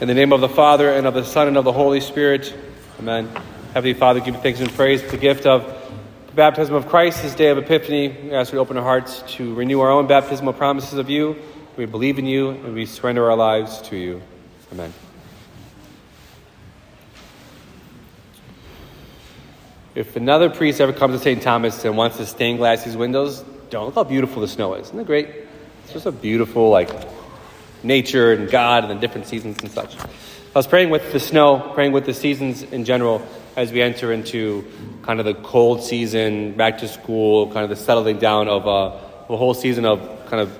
In the name of the Father, and of the Son, and of the Holy Spirit. Amen. Heavenly Father, give you thanks and praise the gift of the baptism of Christ, this day of Epiphany. We ask to open our hearts to renew our own baptismal promises of you. We believe in you, and we surrender our lives to you. Amen. If another priest ever comes to St. Thomas and wants to stain glass these windows, don't look how beautiful the snow is. Isn't it great? It's just a beautiful, like, nature and God and the different seasons and such. I was praying with the snow, praying with the seasons in general as we enter into kind of the cold season, back to school, kind of the settling down of uh, a whole season of kind of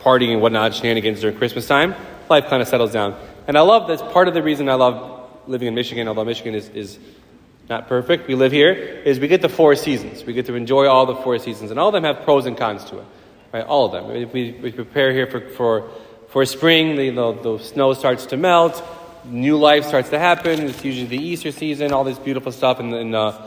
partying and whatnot, shenanigans during Christmas time. Life kind of settles down. And I love that's part of the reason I love living in Michigan, although Michigan is, is not perfect. We live here, is we get the four seasons. We get to enjoy all the four seasons. And all of them have pros and cons to it. Right? All of them. We, we prepare here for, for for spring, the, snow starts to melt, new life starts to happen. It's usually the Easter season, all this beautiful stuff, and, uh,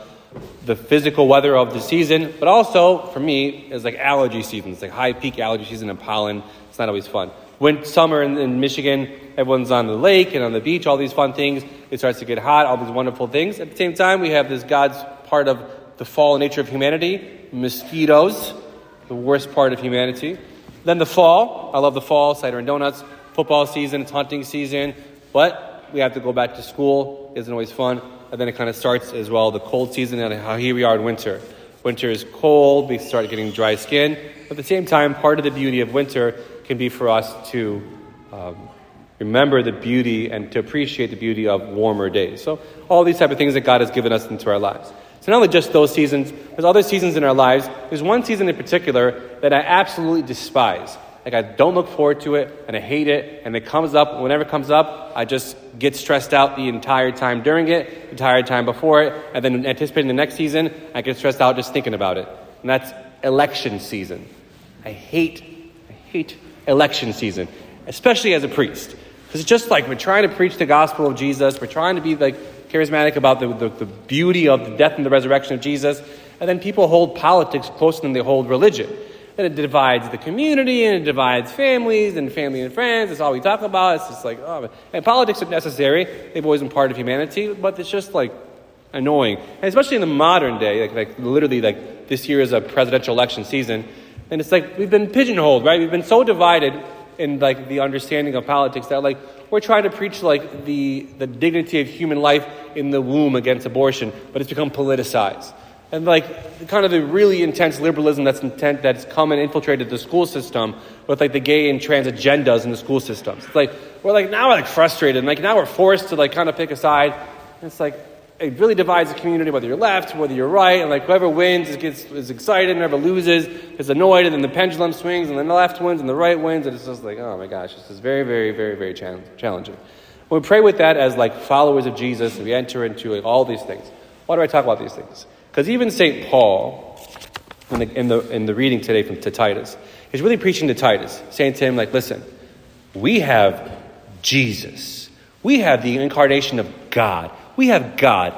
the physical weather of the season. But also, for me, it's like allergy season. It's like high peak allergy season and pollen. It's not always fun. When summer in, in Michigan, everyone's on the lake and on the beach, all these fun things. It starts to get hot, all these wonderful things. At the same time, we have this God's part of the fallen nature of humanity mosquitoes, the worst part of humanity. Then the fall. I love the fall, cider and donuts. Football season, it's hunting season. But we have to go back to school. Isn't always fun. And then it kind of starts as well the cold season and how here we are in winter. Winter is cold. We start getting dry skin. But at the same time, part of the beauty of winter can be for us to um, remember the beauty and to appreciate the beauty of warmer days. So all these type of things that God has given us into our lives. Not only just those seasons, there's other seasons in our lives. There's one season in particular that I absolutely despise. Like I don't look forward to it and I hate it and it comes up whenever it comes up, I just get stressed out the entire time during it, the entire time before it, and then anticipating the next season, I get stressed out just thinking about it. And that's election season. I hate I hate election season, especially as a priest. Because it's just like we're trying to preach the gospel of Jesus, we're trying to be like charismatic about the, the, the, beauty of the death and the resurrection of Jesus, and then people hold politics closer than they hold religion. And it divides the community and it divides families and family and friends. That's all we talk about. It's just like, oh, and politics are necessary. They've always been part of humanity, but it's just like annoying. And especially in the modern day, like, like literally like this year is a presidential election season. And it's like we've been pigeonholed, right? We've been so divided in like the understanding of politics that like we're trying to preach like the, the dignity of human life in the womb against abortion, but it's become politicized. And like kind of the really intense liberalism that's intent that's come and infiltrated the school system with like the gay and trans agendas in the school systems. It's like we're like now we're like frustrated and like now we're forced to like kind of pick a side. And it's like it really divides the community, whether you're left, whether you're right, and like whoever wins gets is excited, and whoever loses is annoyed, and then the pendulum swings, and then the left wins and the right wins, and it's just like, oh my gosh, this is very, very, very, very challenging. When we pray with that as like followers of Jesus, we enter into like, all these things. Why do I talk about these things? Because even St. Paul, in the, in, the, in the reading today from to Titus, he's really preaching to Titus, saying to him, like, listen, we have Jesus. We have the incarnation of God. We have God.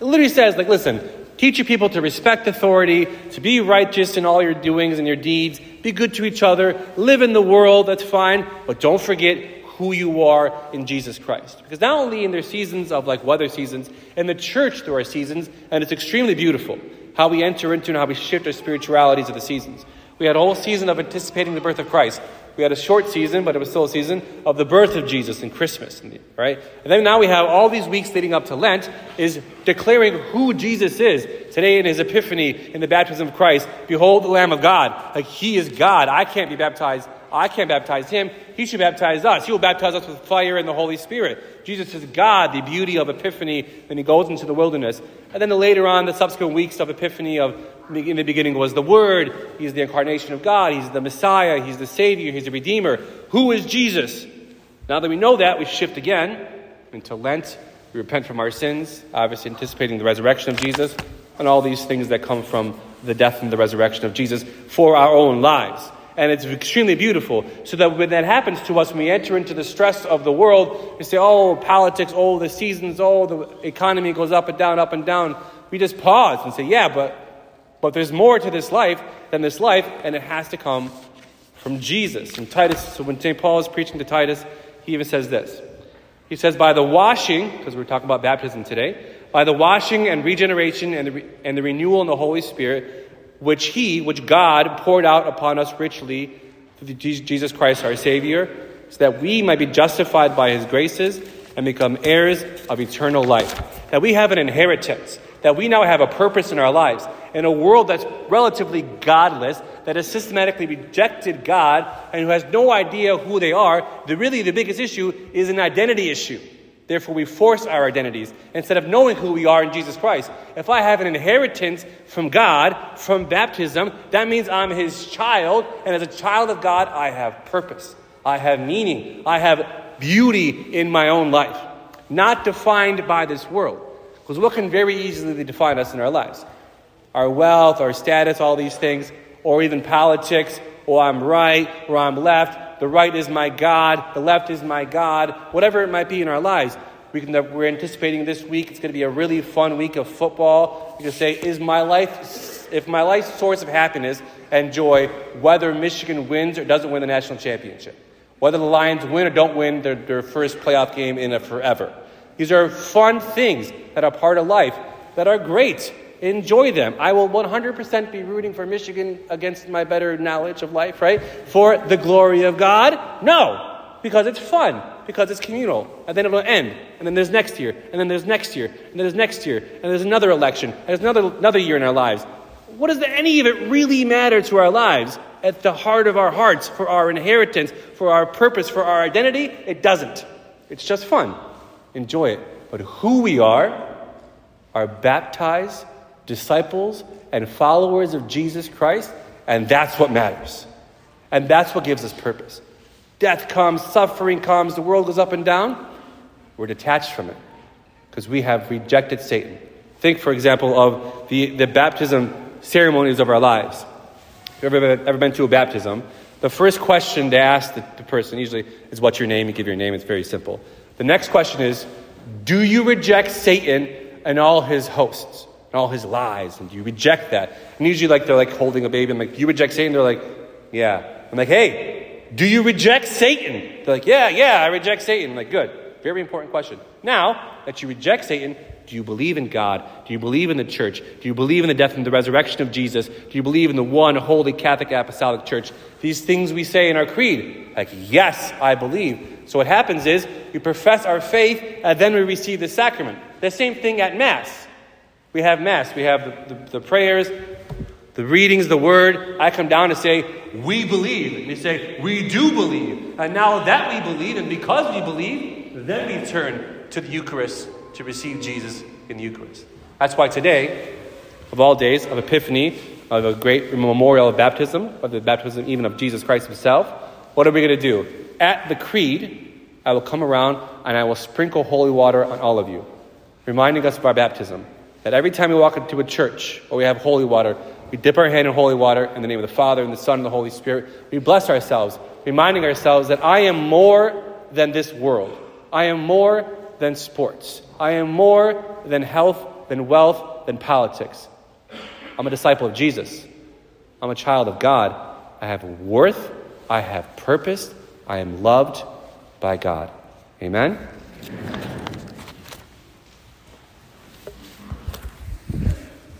It literally says, like, listen, teach your people to respect authority, to be righteous in all your doings and your deeds, be good to each other, live in the world, that's fine, but don't forget who you are in Jesus Christ. Because not only in their seasons of like weather seasons, in the church there are seasons, and it's extremely beautiful how we enter into and how we shift our spiritualities of the seasons. We had a whole season of anticipating the birth of Christ. We had a short season, but it was still a season of the birth of Jesus and Christmas, right? And then now we have all these weeks leading up to Lent is declaring who Jesus is. Today in his epiphany, in the baptism of Christ, behold the Lamb of God. Like he is God. I can't be baptized. I can't baptize him. He should baptize us. He will baptize us with fire and the Holy Spirit. Jesus is God, the beauty of Epiphany. Then he goes into the wilderness. And then the later on, the subsequent weeks of Epiphany of in the beginning was the Word. He's the incarnation of God. He's the Messiah. He's the Savior. He's the Redeemer. Who is Jesus? Now that we know that, we shift again into Lent. We repent from our sins, obviously anticipating the resurrection of Jesus and all these things that come from the death and the resurrection of Jesus for our own lives. And it's extremely beautiful. So that when that happens to us, when we enter into the stress of the world, we say, oh, politics, oh, the seasons, oh, the economy goes up and down, up and down. We just pause and say, yeah, but but there's more to this life than this life, and it has to come from Jesus. And Titus, so when St. Paul is preaching to Titus, he even says this He says, by the washing, because we're talking about baptism today, by the washing and regeneration and the, re- and the renewal in the Holy Spirit, which He, which God poured out upon us richly through Jesus Christ our Savior, so that we might be justified by His graces and become heirs of eternal life. That we have an inheritance, that we now have a purpose in our lives. In a world that's relatively godless, that has systematically rejected God and who has no idea who they are, the really the biggest issue is an identity issue. Therefore, we force our identities instead of knowing who we are in Jesus Christ. If I have an inheritance from God, from baptism, that means I'm His child, and as a child of God, I have purpose, I have meaning, I have beauty in my own life, not defined by this world. Because what can very easily define us in our lives? Our wealth, our status, all these things, or even politics, or I'm right, or I'm left. The right is my God, the left is my God, whatever it might be in our lives. We can, we're anticipating this week, it's going to be a really fun week of football. You can say, is my life, if my life's source of happiness and joy, whether Michigan wins or doesn't win the national championship? Whether the Lions win or don't win their, their first playoff game in a forever. These are fun things that are part of life that are great. Enjoy them. I will 100% be rooting for Michigan against my better knowledge of life, right? For the glory of God? No, because it's fun, because it's communal, and then it'll end. And then there's next year, and then there's next year, and then there's next year, and there's another election, and there's another, another year in our lives. What does any of it really matter to our lives? At the heart of our hearts, for our inheritance, for our purpose, for our identity? It doesn't. It's just fun. Enjoy it. But who we are, are baptized disciples and followers of Jesus Christ, and that's what matters. And that's what gives us purpose. Death comes, suffering comes, the world goes up and down. We're detached from it because we have rejected Satan. Think, for example, of the, the baptism ceremonies of our lives. If you've ever, ever been to a baptism, the first question to ask the, the person usually is, What's your name? You give your name, it's very simple. The next question is, Do you reject Satan and all his hosts? And all his lies, and you reject that. And usually, like, they're like holding a baby, and like, you reject Satan? They're like, yeah. I'm like, hey, do you reject Satan? They're like, yeah, yeah, I reject Satan. I'm like, good. Very important question. Now that you reject Satan, do you believe in God? Do you believe in the church? Do you believe in the death and the resurrection of Jesus? Do you believe in the one holy Catholic Apostolic Church? These things we say in our creed. Like, yes, I believe. So what happens is we profess our faith and then we receive the sacrament. The same thing at Mass. We have Mass, we have the, the, the prayers, the readings, the word. I come down to say, We believe. And you say, We do believe. And now that we believe, and because we believe, then we turn to the Eucharist to receive Jesus in the Eucharist. That's why today, of all days of Epiphany, of a great memorial of baptism, of the baptism even of Jesus Christ Himself, what are we going to do? At the Creed, I will come around and I will sprinkle holy water on all of you, reminding us of our baptism that every time we walk into a church or we have holy water, we dip our hand in holy water in the name of the Father and the Son and the Holy Spirit. We bless ourselves, reminding ourselves that I am more than this world. I am more than sports. I am more than health, than wealth, than politics. I'm a disciple of Jesus. I'm a child of God. I have worth. I have purpose. I am loved by God. Amen.